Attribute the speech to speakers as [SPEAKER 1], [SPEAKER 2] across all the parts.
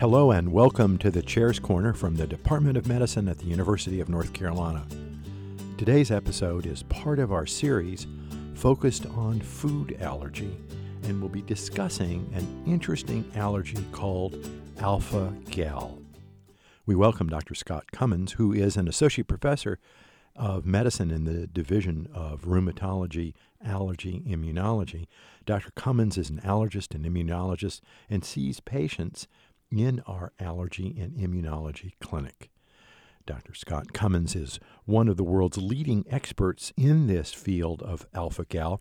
[SPEAKER 1] Hello and welcome to the Chair's Corner from the Department of Medicine at the University of North Carolina. Today's episode is part of our series focused on food allergy, and we'll be discussing an interesting allergy called alpha gal. We welcome Dr. Scott Commins, who is an associate professor of medicine in the Division of Rheumatology, Allergy, Immunology. Dr. Commins is an allergist and immunologist and sees patients in our allergy and immunology clinic. Dr. Scott Commins is one of the world's leading experts in this field of alpha gal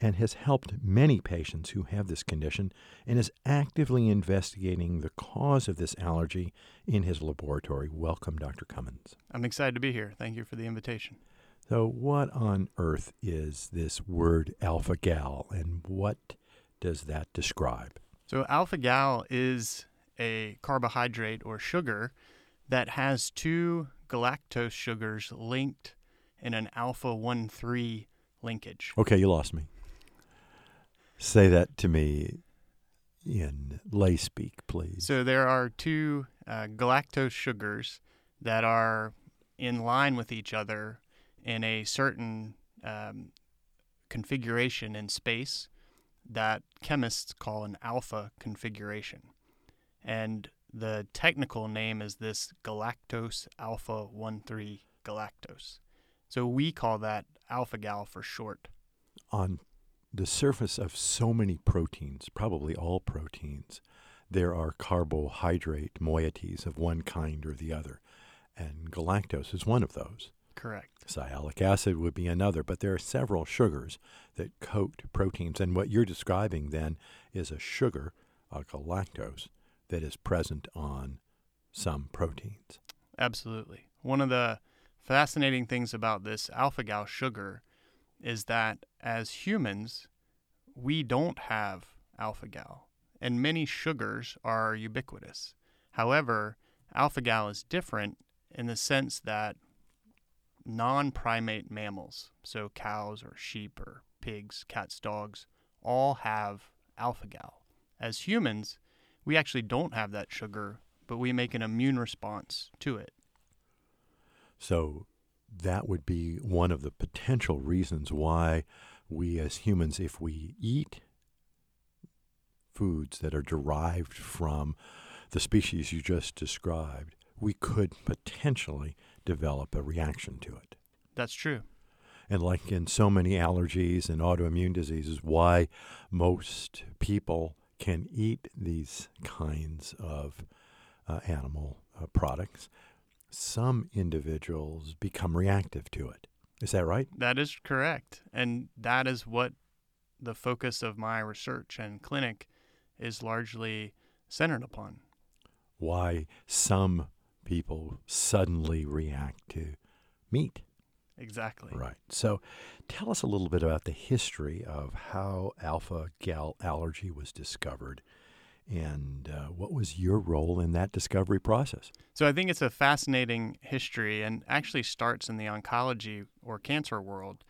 [SPEAKER 1] and has helped many patients who have this condition and is actively investigating the cause of this allergy in his laboratory. Welcome, Dr. Commins.
[SPEAKER 2] I'm excited to be here. Thank you for the invitation.
[SPEAKER 1] So, what on earth is this word alpha gal and what does that describe?
[SPEAKER 2] So, alpha gal is a carbohydrate or sugar that has two galactose sugars linked in an alpha 1 3 linkage.
[SPEAKER 1] Okay, you lost me. Say that to me in lay speak, please.
[SPEAKER 2] So, there are two uh, galactose sugars that are in line with each other in a certain um, configuration in space that chemists call an alpha configuration. And the technical name is this galactose alpha 1 3 galactose. So we call that alpha gal for short.
[SPEAKER 1] On the surface of so many proteins, probably all proteins, there are carbohydrate moieties of one kind or the other. And galactose is one of those.
[SPEAKER 2] Correct.
[SPEAKER 1] Sialic acid would be another, but there are several sugars that coat proteins. And what you're describing then is a sugar, a galactose, that is present on some proteins.
[SPEAKER 2] Absolutely. One of the fascinating things about this alpha gal sugar is that as humans, we don't have alpha gal, and many sugars are ubiquitous. However, alpha gal is different in the sense that non primate mammals, so cows or sheep or pigs, cats, dogs, all have alpha gal. As humans, we actually don't have that sugar, but we make an immune response to it.
[SPEAKER 1] So that would be one of the potential reasons why we as humans, if we eat foods that are derived from the species you just described, we could potentially develop a reaction to it.
[SPEAKER 2] That's true.
[SPEAKER 1] And like in so many allergies and autoimmune diseases, why most people can eat these kinds of uh, animal uh, products, some individuals become reactive to it. Is that right?
[SPEAKER 2] That is correct. And that is what the focus of my research and clinic is largely centered upon.
[SPEAKER 1] Why some people suddenly react to meat.
[SPEAKER 2] Exactly.
[SPEAKER 1] Right. So tell us a little bit about the history of how alpha gal allergy was discovered and uh, what was your role in that discovery process?
[SPEAKER 2] So I think it's a fascinating history and actually starts in the oncology or cancer world.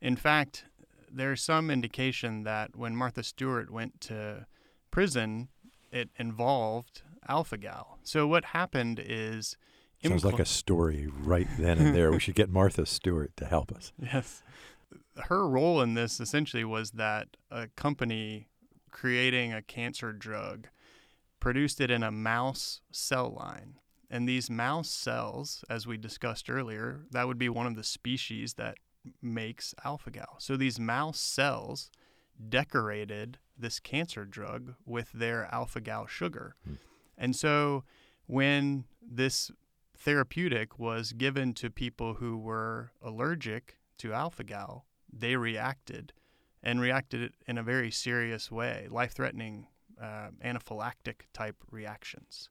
[SPEAKER 2] In fact, there's some indication that when Martha Stewart went to prison, it involved alpha gal. So what happened is
[SPEAKER 1] Sounds like a story right then and there. we should get Martha Stewart to help us.
[SPEAKER 2] Yes. Her role in this essentially was that a company creating a cancer drug produced it in a mouse cell line. And these mouse cells, as we discussed earlier, that would be one of the species that makes alpha gal. So these mouse cells decorated this cancer drug with their alpha gal sugar. Hmm. And so when this therapeutic was given to people who were allergic to alpha gal, they reacted and reacted in a very serious way, life threatening uh, anaphylactic type reactions.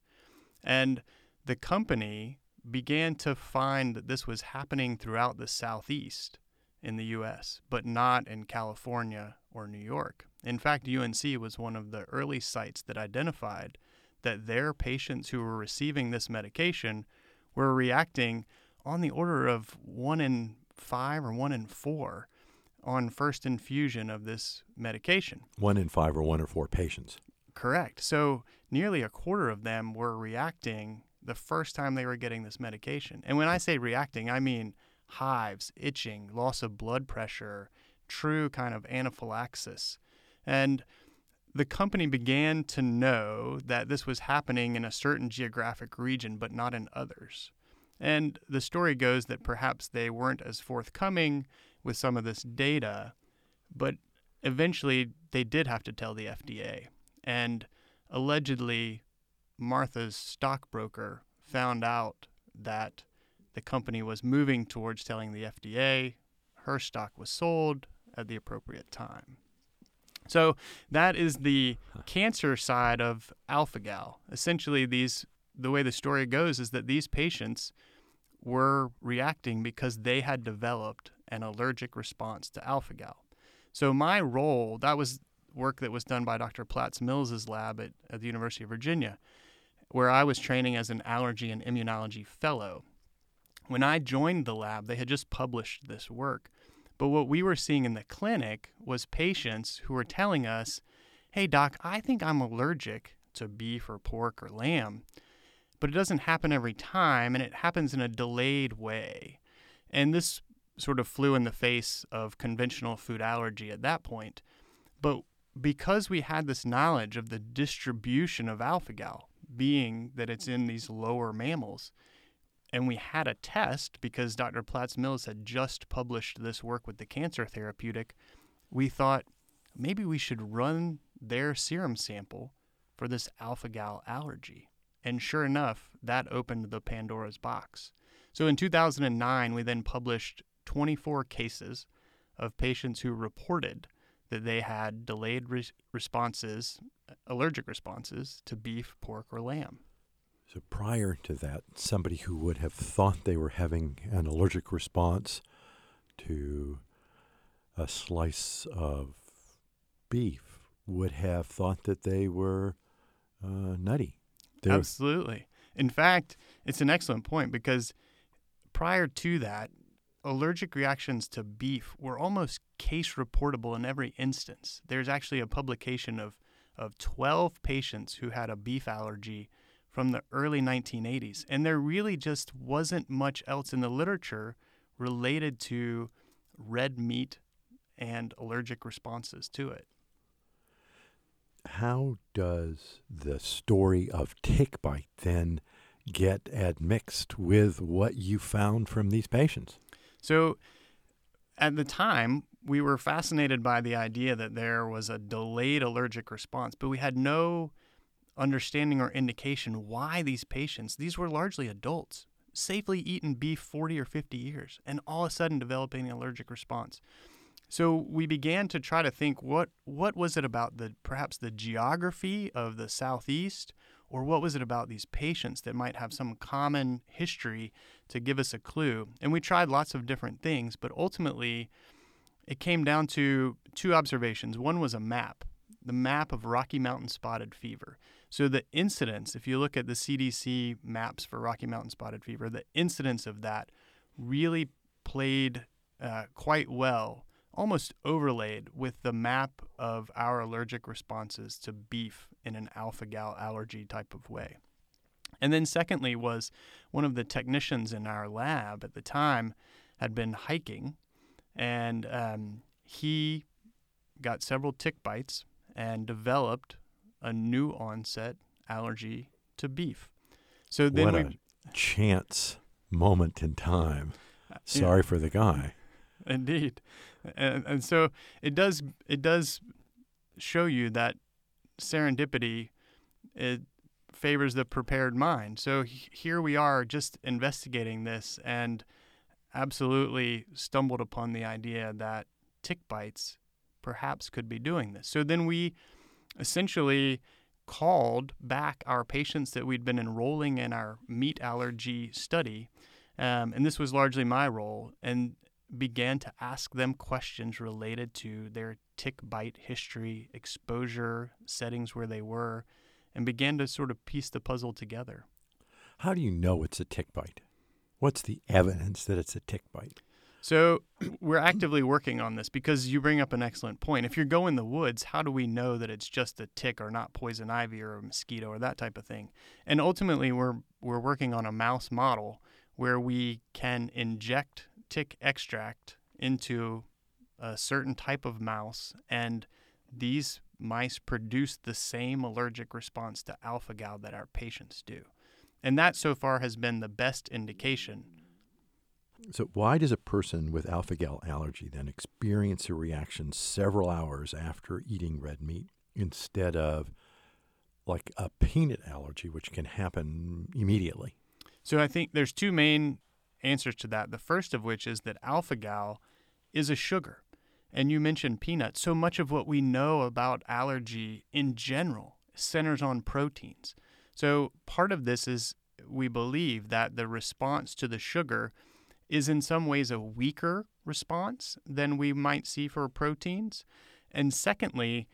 [SPEAKER 2] And the company began to find that this was happening throughout the Southeast in the US, but not in California or New York. In fact, UNC was one of the early sites that identified that their patients who were receiving this medication were reacting on the order of one in five or one in four on first infusion of this medication.
[SPEAKER 1] One in five or one or four patients.
[SPEAKER 2] Correct. So nearly a quarter of them were reacting the first time they were getting this medication. And when I say reacting, I mean hives, itching, loss of blood pressure, true kind of anaphylaxis. And the company began to know that this was happening in a certain geographic region, but not in others. And the story goes that perhaps they weren't as forthcoming with some of this data, but eventually they did have to tell the FDA. And allegedly, Martha's stockbroker found out that the company was moving towards telling the FDA her stock was sold at the appropriate time. So that is the cancer side of alpha-gal. Essentially, these the way the story goes is that these patients were reacting because they had developed an allergic response to alpha-gal. So my role, that was work that was done by Dr. Platts Mills's lab at, at the University of Virginia, where I was training as an allergy and immunology fellow. When I joined the lab, they had just published this work. But what we were seeing in the clinic was patients who were telling us, hey, doc, I think I'm allergic to beef or pork or lamb, but it doesn't happen every time and it happens in a delayed way. And this sort of flew in the face of conventional food allergy at that point. But because we had this knowledge of the distribution of alpha gal, being that it's in these lower mammals, and we had a test because Dr. Platts Mills had just published this work with the cancer therapeutic, we thought maybe we should run their serum sample for this alpha gal allergy. And sure enough, that opened the Pandora's box. So in 2009, we then published 24 cases of patients who reported that they had delayed re- responses, allergic responses to beef, pork, or lamb.
[SPEAKER 1] So prior to that, somebody who would have thought they were having an allergic response to a slice of beef would have thought that they were uh, nutty.
[SPEAKER 2] They're Absolutely. In fact, it's an excellent point because prior to that, allergic reactions to beef were almost case reportable in every instance. There's actually a publication of, of 12 patients who had a beef allergy from the early 1980s. And there really just wasn't much else in the literature related to red meat and allergic responses to it.
[SPEAKER 1] How does the story of tick bite then get admixed with what you found from these patients?
[SPEAKER 2] So at the time, we were fascinated by the idea that there was a delayed allergic response, but we had no understanding or indication why these patients, these were largely adults, safely eaten beef 40 or 50 years, and all of a sudden developing an allergic response. So we began to try to think what what was it about the perhaps the geography of the southeast or what was it about these patients that might have some common history to give us a clue? And we tried lots of different things, but ultimately it came down to two observations. One was a map, the map of Rocky Mountain spotted fever. So the incidence, if you look at the CDC maps for Rocky Mountain spotted fever, the incidence of that really played uh, quite well almost overlaid with the map of our allergic responses to beef in an alpha gal allergy type of way. And then, secondly, was one of the technicians in our lab at the time had been hiking, and um, he got several tick bites and developed a new onset allergy to beef.
[SPEAKER 1] So then what we, a chance moment in time. Uh, Sorry yeah. for the guy.
[SPEAKER 2] Indeed and, and so it does it does show you that serendipity it favors the prepared mind. So here we are just investigating this and absolutely stumbled upon the idea that tick bites perhaps could be doing this. So then we essentially called back our patients that we'd been enrolling in our meat allergy study. Um, and this was largely my role. And began to ask them questions related to their tick bite history, exposure, settings where they were, and began to sort of piece the puzzle together.
[SPEAKER 1] How do you know it's a tick bite? What's the evidence that it's a tick bite?
[SPEAKER 2] So we're actively working on this because you bring up an excellent point. If you go in the woods, how do we know that it's just a tick or not poison ivy or a mosquito or that type of thing? And ultimately, we're we're working on a mouse model where we can inject tick extract into a certain type of mouse, and these mice produce the same allergic response to alpha gal that our patients do. And that so far has been the best indication
[SPEAKER 1] so, why does a person with alpha gal allergy then experience a reaction several hours after eating red meat instead of like a peanut allergy, which can happen immediately?
[SPEAKER 2] So, I think there's two main answers to that. The first of which is that alpha gal is a sugar. And you mentioned peanuts. So much of what we know about allergy in general centers on proteins. So, part of this is we believe that the response to the sugar is in some ways a weaker response than we might see for proteins. And secondly,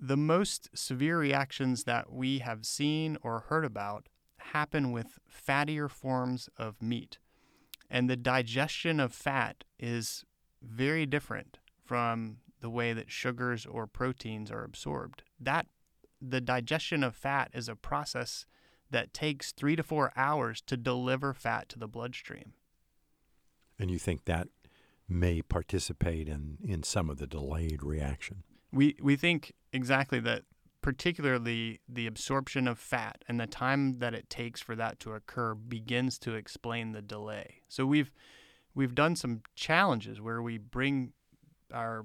[SPEAKER 2] the most severe reactions that we have seen or heard about happen with fattier forms of meat. And the digestion of fat is very different from the way that sugars or proteins are absorbed. That the digestion of fat is a process that takes 3 to 4 hours to deliver fat to the bloodstream.
[SPEAKER 1] And you think that may participate in, in some of the delayed reaction?
[SPEAKER 2] We, we think exactly that, particularly the absorption of fat and the time that it takes for that to occur begins to explain the delay. So we've, we've done some challenges where we bring our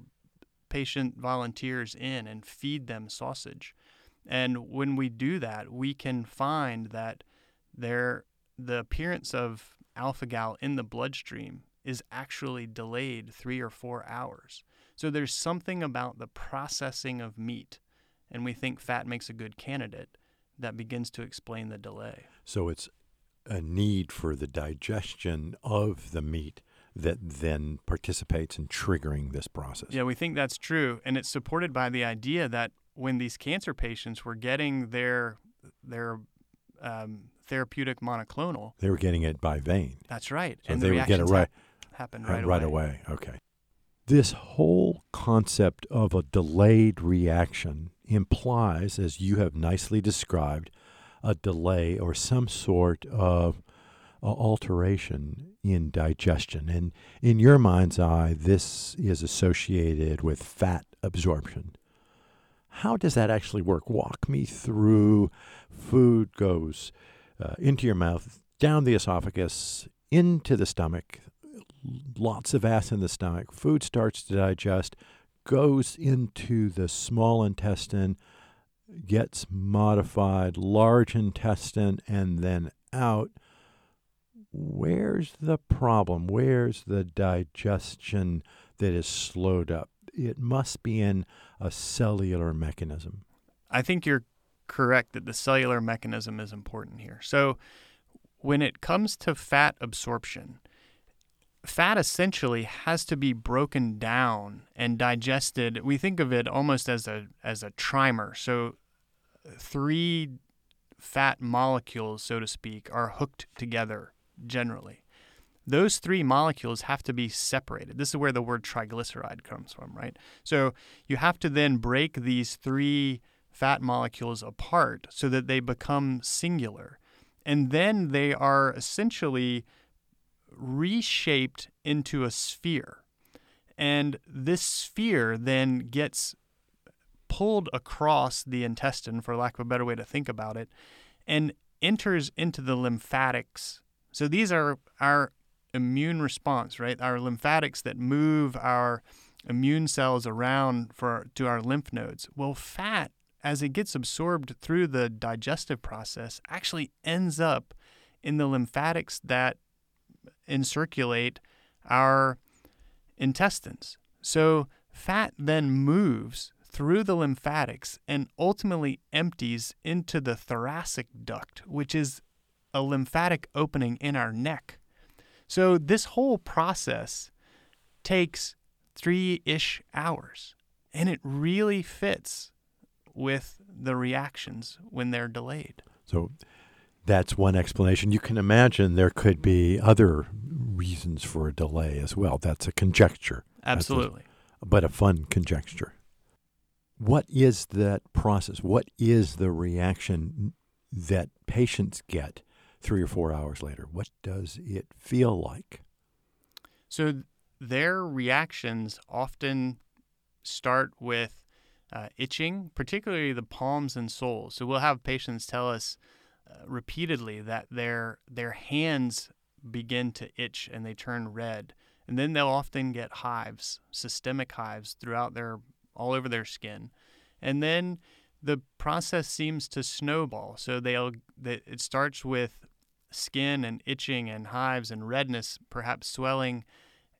[SPEAKER 2] patient volunteers in and feed them sausage. And when we do that, we can find that there the appearance of alpha gal in the bloodstream is actually delayed three or four hours. So there's something about the processing of meat, and we think fat makes a good candidate that begins to explain the delay.
[SPEAKER 1] So it's a need for the digestion of the meat that then participates in triggering this process.
[SPEAKER 2] Yeah, we think that's true, and it's supported by the idea that when these cancer patients were getting their their um, therapeutic monoclonal.
[SPEAKER 1] They were getting it by vein.
[SPEAKER 2] That's right.
[SPEAKER 1] So and they the would get it right,
[SPEAKER 2] ha- happen right,
[SPEAKER 1] right
[SPEAKER 2] away.
[SPEAKER 1] away. Okay. This whole concept of a delayed reaction implies, as you have nicely described, a delay or some sort of uh, alteration in digestion. And in your mind's eye, this is associated with fat absorption. How does that actually work? Walk me through food goes uh, into your mouth, down the esophagus, into the stomach, lots of acid in the stomach. Food starts to digest, goes into the small intestine, gets modified, large intestine, and then out. Where's the problem? Where's the digestion that is slowed up? It must be in a cellular mechanism.
[SPEAKER 2] I think you're correct that the cellular mechanism is important here. So, when it comes to fat absorption, fat essentially has to be broken down and digested. We think of it almost as a as a trimer. So, three fat molecules, so to speak, are hooked together generally. Those three molecules have to be separated. This is where the word triglyceride comes from, right? So you have to then break these three fat molecules apart so that they become singular. And then they are essentially reshaped into a sphere. And this sphere then gets pulled across the intestine, for lack of a better way to think about it, and enters into the lymphatics. So these are our immune response, right? Our lymphatics that move our immune cells around for to our lymph nodes. Well, fat as it gets absorbed through the digestive process, actually ends up in the lymphatics that encirculate our intestines. So fat then moves through the lymphatics and ultimately empties into the thoracic duct, which is a lymphatic opening in our neck. So this whole process takes three ish hours and it really fits with the reactions when they're delayed.
[SPEAKER 1] So that's one explanation. You can imagine there could be other reasons for a delay as well. That's a conjecture.
[SPEAKER 2] Absolutely.
[SPEAKER 1] A, but a fun conjecture. What is that process? What is the reaction that patients get three or four hours later? What does it feel like?
[SPEAKER 2] So their reactions often start with uh, itching, particularly the palms and soles. So we'll have patients tell us uh, repeatedly that their their hands begin to itch and they turn red, and then they'll often get hives, systemic hives throughout their all over their skin, and then the process seems to snowball. So they'll they, it starts with skin and itching and hives and redness, perhaps swelling,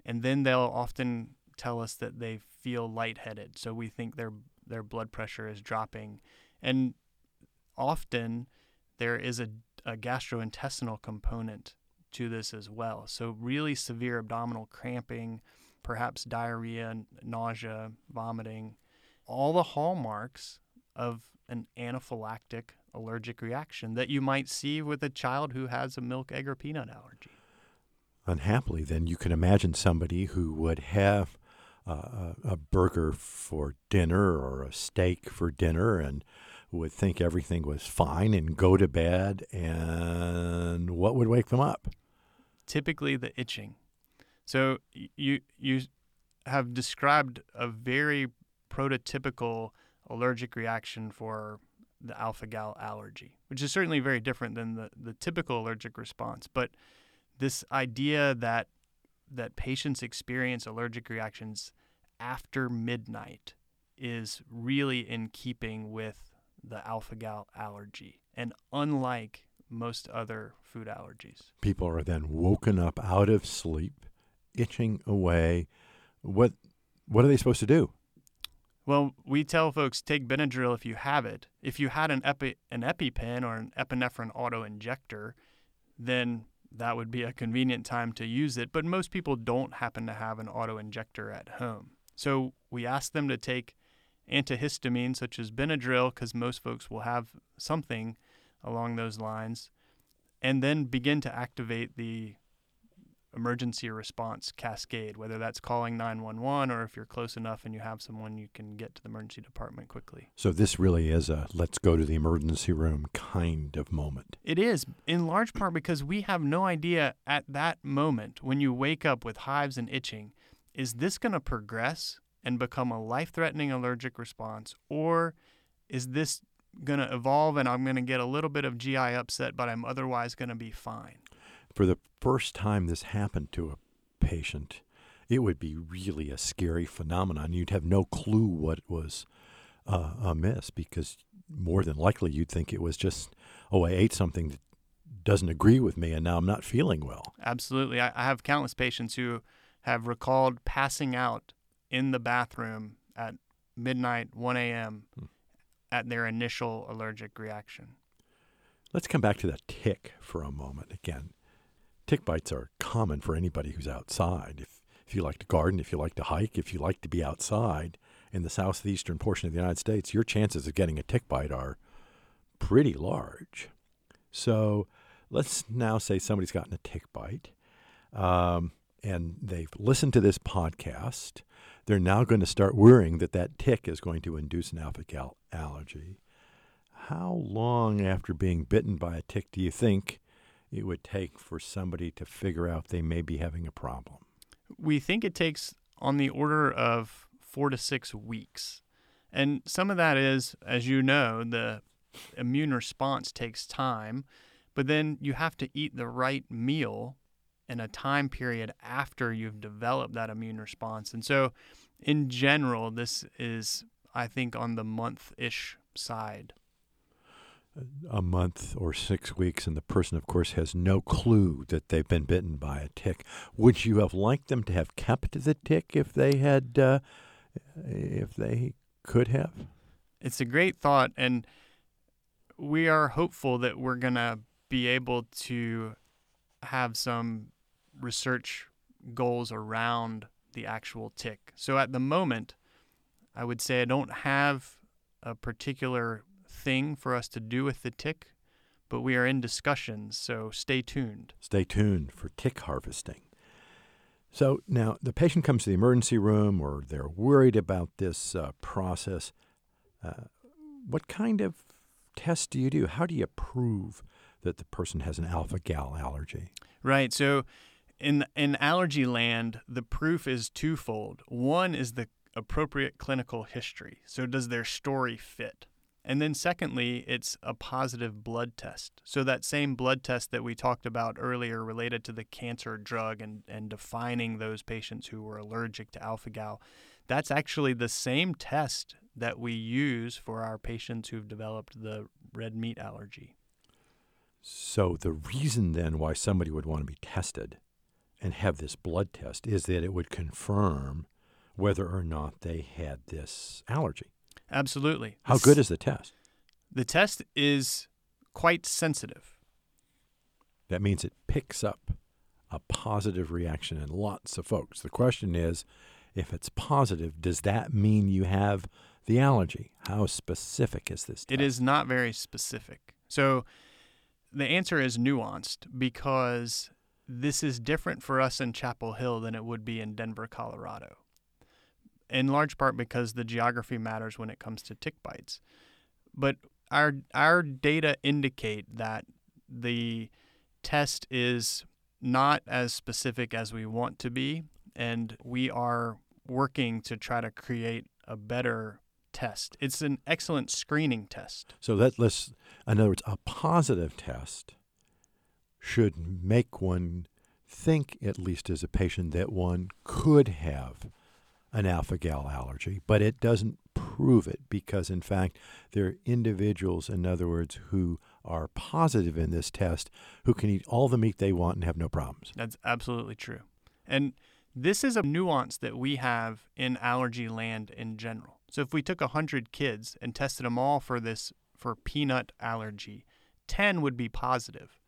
[SPEAKER 2] and then they'll often tell us that they feel lightheaded. So we think their their blood pressure is dropping, and often there is a, a gastrointestinal component to this as well. So really severe abdominal cramping, perhaps diarrhea, nausea, vomiting, all the hallmarks of an anaphylactic allergic reaction that you might see with a child who has a milk, egg, or peanut allergy.
[SPEAKER 1] Unhappily, then you can imagine somebody who would have uh, a burger for dinner or a steak for dinner and would think everything was fine and go to bed, and what would wake them up?
[SPEAKER 2] Typically, the itching. So you you have described a very prototypical allergic reaction for the alpha gal allergy, which is certainly very different than the, the typical allergic response. But this idea that that patients experience allergic reactions after midnight is really in keeping with the alpha gal allergy and unlike most other food allergies.
[SPEAKER 1] People are then woken up out of sleep, itching away. What what are they supposed to do?
[SPEAKER 2] Well, we tell folks take Benadryl if you have it. If you had an epi an EpiPen or an epinephrine auto injector, then that would be a convenient time to use it. But most people don't happen to have an auto injector at home. So we ask them to take antihistamine such as Benadryl because most folks will have something along those lines, and then begin to activate the emergency response cascade, whether that's calling 911 or if you're close enough and you have someone you can get to the emergency department quickly.
[SPEAKER 1] So this really is a let's go to the emergency room kind of moment.
[SPEAKER 2] It is, in large part because we have no idea at that moment when you wake up with hives and itching, is this going to progress and become a life threatening allergic response or is this going to evolve and I'm going to get a little bit of GI upset, but I'm otherwise going to be fine?
[SPEAKER 1] For the first time this happened to a patient, it would be really a scary phenomenon. You'd have no clue what was uh, amiss because more than likely you'd think it was just, oh, I ate something that doesn't agree with me and now I'm not feeling well.
[SPEAKER 2] Absolutely. I, I have countless patients who have recalled passing out in the bathroom at midnight, 1 a.m. Hmm. at their initial allergic reaction.
[SPEAKER 1] Let's come back to the tick for a moment again tick bites are common for anybody who's outside. If, if you like to garden, if you like to hike, if you like to be outside in the southeastern portion of the United States, your chances of getting a tick bite are pretty large. So let's now say somebody's gotten a tick bite um, and they've listened to this podcast. They're now going to start worrying that that tick is going to induce an alpha gal allergy. How long after being bitten by a tick do you think it would take for somebody to figure out they may be having a problem?
[SPEAKER 2] We think it takes on the order of four to six weeks. And some of that is, as you know, the immune response takes time, but then you have to eat the right meal in a time period after you've developed that immune response. And so, in general, this is, I think, on the month ish side
[SPEAKER 1] a month or six weeks, and the person, of course, has no clue that they've been bitten by a tick. Would you have liked them to have kept the tick if they had, uh, if they could have?
[SPEAKER 2] It's a great thought, and we are hopeful that we're going to be able to have some research goals around the actual tick. So at the moment, I would say I don't have a particular thing for us to do with the tick, but we are in discussions, so stay tuned.
[SPEAKER 1] Stay tuned for tick harvesting. So now the patient comes to the emergency room or they're worried about this uh, process. Uh, what kind of test do you do? How do you prove that the person has an alpha gal allergy?
[SPEAKER 2] Right. So in in allergy land, the proof is twofold. One is the appropriate clinical history. So does their story fit? And then secondly, it's a positive blood test. So that same blood test that we talked about earlier related to the cancer drug and, and defining those patients who were allergic to alpha gal, that's actually the same test that we use for our patients who've developed the red meat allergy.
[SPEAKER 1] So the reason then why somebody would want to be tested and have this blood test is that it would confirm whether or not they had this allergy.
[SPEAKER 2] Absolutely.
[SPEAKER 1] How good is the test?
[SPEAKER 2] The test is quite sensitive.
[SPEAKER 1] That means it picks up a positive reaction in lots of folks. The question is if it's positive, does that mean you have the allergy? How specific is this? Test?
[SPEAKER 2] It is not very specific. So the answer is nuanced because this is different for us in Chapel Hill than it would be in Denver, Colorado in large part because the geography matters when it comes to tick bites. But our our data indicate that the test is not as specific as we want to be, and we are working to try to create a better test. It's an excellent screening test.
[SPEAKER 1] So that let's, in other words, a positive test should make one think, at least as a patient, that one could have an alpha gal allergy, but it doesn't prove it because, in fact, there are individuals, in other words, who are positive in this test who can eat all the meat they want and have no problems.
[SPEAKER 2] That's absolutely true. And this is a nuance that we have in allergy land in general. So if we took 100 kids and tested them all for this for peanut allergy, 10 would be positive.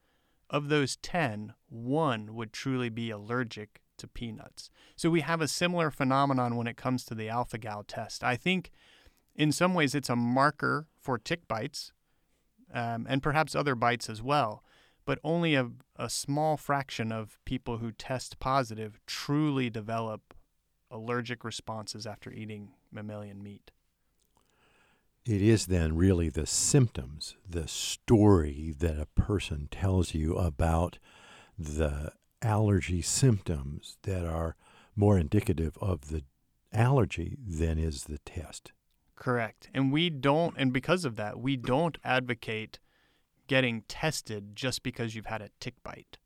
[SPEAKER 2] Of those 10, one would truly be allergic to peanuts. So we have a similar phenomenon when it comes to the alpha gal test. I think in some ways it's a marker for tick bites um, and perhaps other bites as well, but only a, a small fraction of people who test positive truly develop allergic responses after eating mammalian meat.
[SPEAKER 1] It is then really the symptoms, the story that a person tells you about the allergy symptoms that are more indicative of the allergy than is the test.
[SPEAKER 2] Correct. And we don't, and because of that, we don't advocate getting tested just because you've had a tick bite.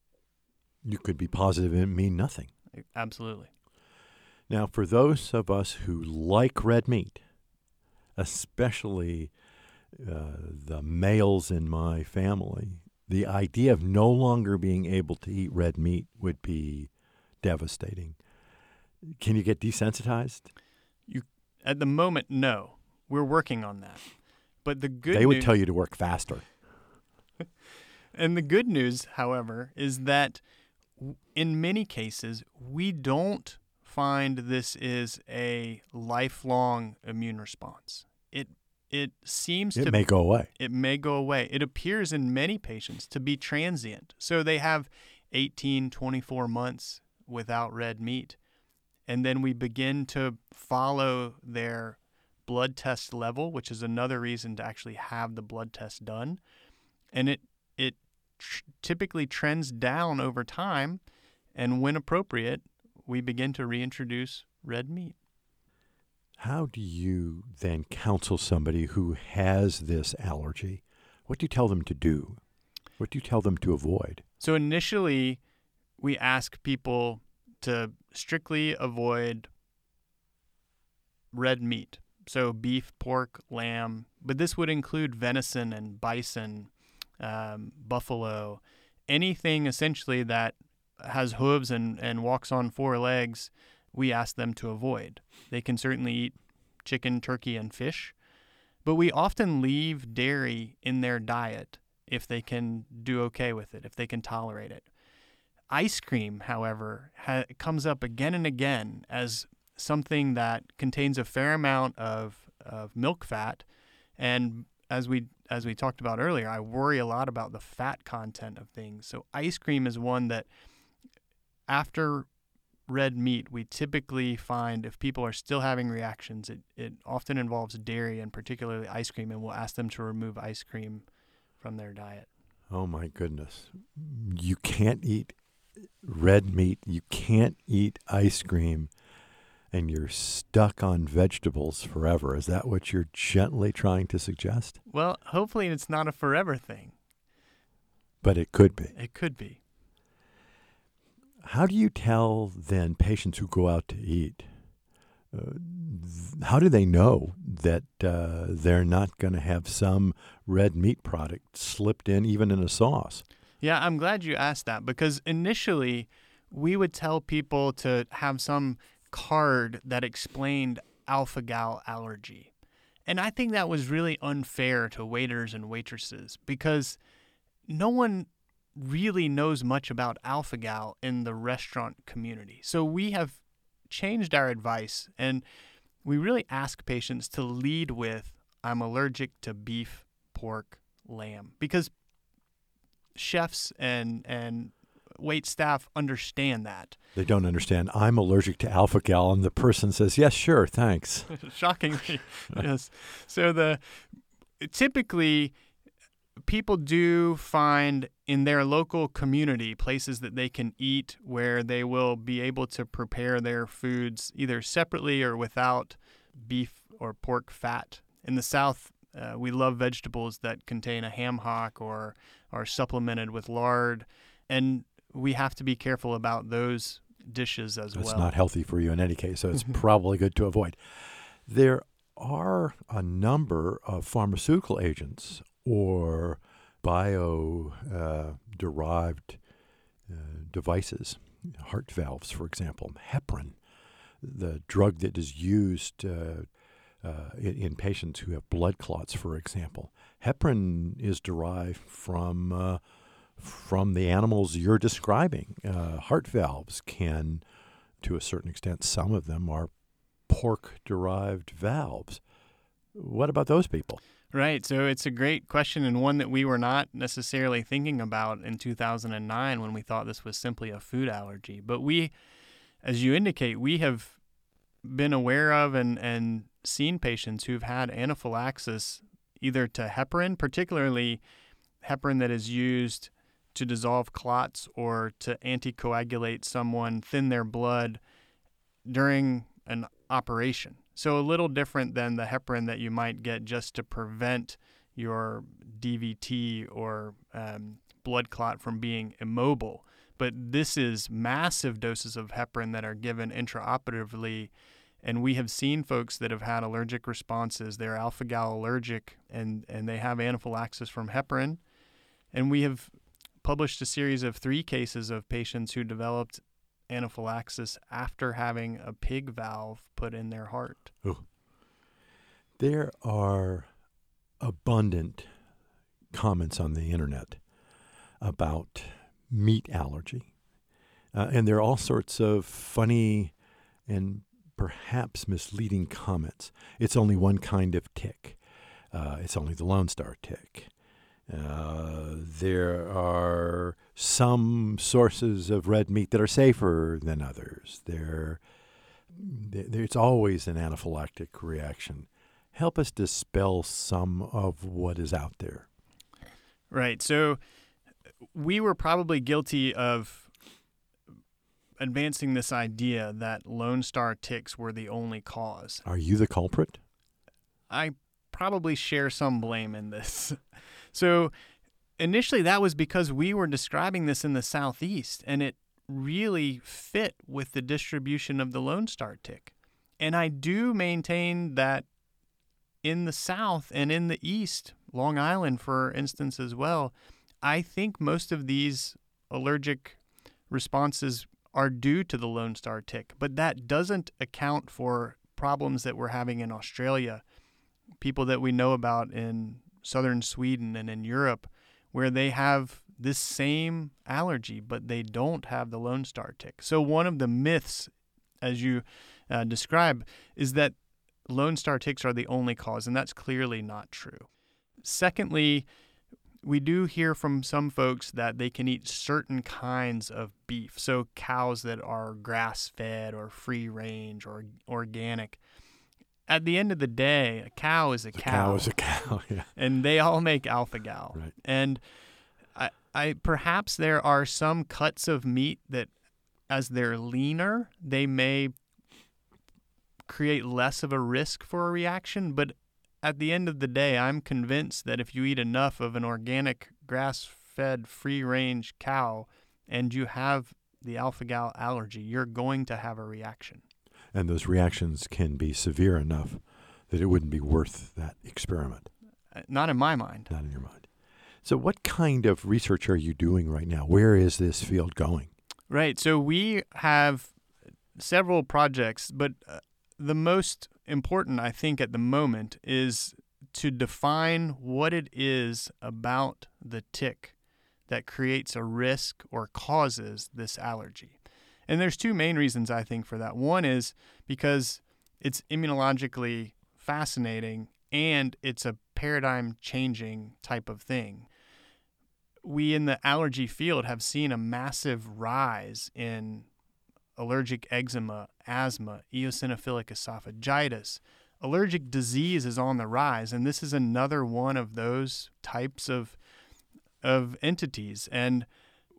[SPEAKER 1] You could be positive and mean nothing.
[SPEAKER 2] Absolutely.
[SPEAKER 1] Now, for those of us who like red meat, especially uh, the males in my family, the idea of no longer being able to eat red meat would be devastating. Can you get desensitized?
[SPEAKER 2] You at the moment, no. We're working on that. But the good
[SPEAKER 1] They would
[SPEAKER 2] news,
[SPEAKER 1] tell you to work faster.
[SPEAKER 2] and the good news, however, is that in many cases we don't find this is a lifelong immune response. It seems
[SPEAKER 1] it
[SPEAKER 2] to
[SPEAKER 1] may go away.
[SPEAKER 2] It may go away. It appears in many patients to be transient. So they have 18, 24 months without red meat. And then we begin to follow their blood test level, which is another reason to actually have the blood test done. And it it tr- typically trends down over time, and when appropriate, we begin to reintroduce red meat.
[SPEAKER 1] How do you then counsel somebody who has this allergy? What do you tell them to do? What do you tell them to avoid?
[SPEAKER 2] So initially, we ask people to strictly avoid red meat. So beef, pork, lamb, but this would include venison and bison, um, buffalo, anything essentially that has hooves and, and walks on four legs we ask them to avoid. They can certainly eat chicken, turkey, and fish, but we often leave dairy in their diet if they can do okay with it, if they can tolerate it. Ice cream, however, ha- comes up again and again as something that contains a fair amount of, of milk fat, and as we as we talked about earlier, I worry a lot about the fat content of things. So ice cream is one that after red meat, we typically find if people are still having reactions, it, it often involves dairy and particularly ice cream, and we'll ask them to remove ice cream from their diet.
[SPEAKER 1] Oh my goodness. You can't eat red meat, you can't eat ice cream, and you're stuck on vegetables forever. Is that what you're gently trying to suggest?
[SPEAKER 2] Well, hopefully it's not a forever thing.
[SPEAKER 1] But it could be.
[SPEAKER 2] It could be.
[SPEAKER 1] How do you tell then patients who go out to eat? Uh, th- how do they know that uh, they're not going to have some red meat product slipped in, even in a sauce?
[SPEAKER 2] Yeah, I'm glad you asked that because initially we would tell people to have some card that explained alpha gal allergy. And I think that was really unfair to waiters and waitresses because no one really knows much about alpha gal in the restaurant community. So we have changed our advice and we really ask patients to lead with I'm allergic to beef, pork, lamb because chefs and and wait staff understand that.
[SPEAKER 1] They don't understand. I'm allergic to alpha gal, and the person says, "Yes, sure, thanks."
[SPEAKER 2] Shockingly, yes. So the typically people do find in their local community places that they can eat where they will be able to prepare their foods either separately or without beef or pork fat. In the South, uh, we love vegetables that contain a ham hock or are supplemented with lard, and we have to be careful about those dishes as
[SPEAKER 1] It's
[SPEAKER 2] well.
[SPEAKER 1] It's not healthy for you in any case, so it's probably good to avoid. There are a number of pharmaceutical agents or bio uh, derived uh, devices, heart valves, for example, heparin, the drug that is used uh, uh, in, in patients who have blood clots, for example. Heparin is derived from uh, from the animals you're describing. Uh, heart valves can, to a certain extent, some of them are pork derived valves. What about those people?
[SPEAKER 2] Right. So it's a great question and one that we were not necessarily thinking about in 2009 when we thought this was simply a food allergy. But we, as you indicate, we have been aware of and, and seen patients who've had anaphylaxis either to heparin, particularly heparin that is used to dissolve clots or to anticoagulate someone, thin their blood during an operation. So a little different than the heparin that you might get just to prevent your DVT or um, blood clot from being immobile. But this is massive doses of heparin that are given intraoperatively. And we have seen folks that have had allergic responses. They're alpha gal allergic and, and they have anaphylaxis from heparin. And we have published a series of three cases of patients who developed anaphylaxis after having a pig valve put in their heart.
[SPEAKER 1] There are abundant comments on the internet about meat allergy. Uh, and there are all sorts of funny and perhaps misleading comments. It's only one kind of tick. Uh, it's only the Lone Star tick. Uh, there are some sources of red meat that are safer than others. There, there's always an anaphylactic reaction. Help us dispel some of what is out there.
[SPEAKER 2] Right. So we were probably guilty of advancing this idea that Lone Star ticks were the only cause.
[SPEAKER 1] Are you the culprit?
[SPEAKER 2] I probably share some blame in this. So initially, that was because we were describing this in the southeast, and it really fit with the distribution of the Lone Star tick. And I do maintain that in the south and in the east, Long Island, for instance, as well, I think most of these allergic responses are due to the Lone Star tick, but that doesn't account for problems that we're having in Australia, people that we know about in southern Sweden and in Europe, where they have this same allergy, but they don't have the Lone Star tick. So, one of the myths, as you uh, describe, is that Lone Star ticks are the only cause, and that's clearly not true. Secondly, we do hear from some folks that they can eat certain kinds of beef. So cows that are grass fed or free range or organic. At the end of the day, a cow is a, cow.
[SPEAKER 1] A
[SPEAKER 2] cow,
[SPEAKER 1] cow is a cow. Yeah.
[SPEAKER 2] and they all make alpha gal.
[SPEAKER 1] Right.
[SPEAKER 2] And I, I perhaps there are some cuts of meat that, as they're leaner, they may create less of a risk for a reaction. But at the end of the day, I'm convinced that if you eat enough of an organic, grass fed, free range cow and you have the alpha gal allergy, you're going to have a reaction.
[SPEAKER 1] And those reactions can be severe enough that it wouldn't be worth that experiment.
[SPEAKER 2] Uh, Not in my mind.
[SPEAKER 1] Not in your mind. So, what kind of research are you doing right now? Where is this field going?
[SPEAKER 2] Right. So we have several projects, but uh, the most important, I think, at the moment is to define what it is about the tick that creates a risk or causes this allergy. And there's two main reasons I think for that. One is because it's immunologically fascinating and it's a paradigm changing type of thing we in the allergy field have seen a massive rise in allergic eczema, asthma, eosinophilic esophagitis. Allergic disease is on the rise, and this is another one of those types of of entities. And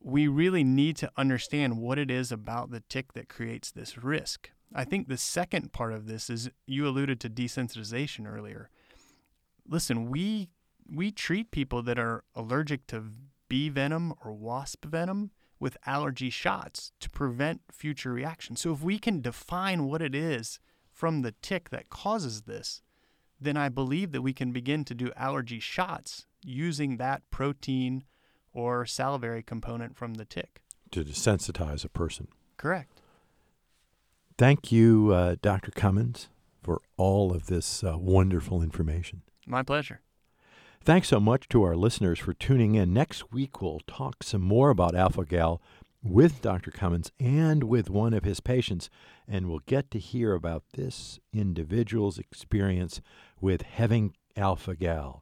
[SPEAKER 2] we really need to understand what it is about the tick that creates this risk. I think the second part of this is you alluded to desensitization earlier. Listen, we we treat people that are allergic to bee venom or wasp venom with allergy shots to prevent future reactions. So if we can define what it is from the tick that causes this, then I believe that we can begin to do allergy shots using that protein or salivary component from the tick.
[SPEAKER 1] To desensitize a person.
[SPEAKER 2] Correct.
[SPEAKER 1] Thank you, uh, Dr. Commins, for all of this uh, wonderful information.
[SPEAKER 2] My pleasure.
[SPEAKER 1] Thanks so much to our listeners for tuning in. Next week, we'll talk some more about alpha gal with Dr. Commins and with one of his patients, and we'll get to hear about this individual's experience with having alpha gal.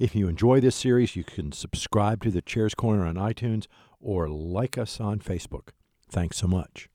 [SPEAKER 1] If you enjoy this series, you can subscribe to the Chairs Corner on iTunes or like us on Facebook. Thanks so much.